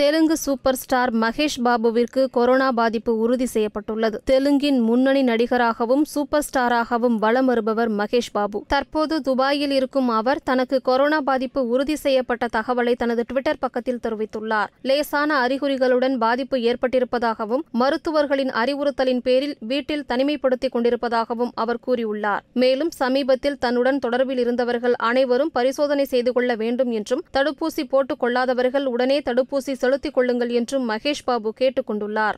Telugu super star Mahesh பாபுவிற்கு corona பாதிப்பு உறுதி செய்யப்பட்டுள்ளது. தெலுங்கின் முன்னணி நடிகராகவும் சூப்பர் ஸ்டாராகவும் வலம் வருபவர் மகேஷ் பாபு. தற்போது துபாயில் இருக்கும் அவர் தனக்கு கொரோனா பாதிப்பு உறுதி செய்யப்பட்ட தகவலை தனது ட்விட்டர் பக்கத்தில் தெரிவித்துள்ளார். லேசான அறிகுறிகளுடன் பாதிப்பு ஏற்பட்டிருப்பதாகவும் மருத்துவர்களின் அறிவுறுத்தலின் பேரில் வீட்டில் தனிமைப்படுத்திக் கொண்டிருப்பதாகவும் அவர் கூறியுள்ளார். மேலும் சமீபத்தில் தன்னுடன் தொடர்பில் இருந்தவர்கள் அனைவரும் பரிசோதனை செய்து கொள்ள வேண்டும் என்றும் தடுப்பூசி போட்டுக் கொள்ளாதவர்கள் உடனே தடுப்பூசி செலுத்திக் கொள்ளுங்கள் என்றும் மகேஷ் பாபு கேட்டுக் கொண்டுள்ளார்.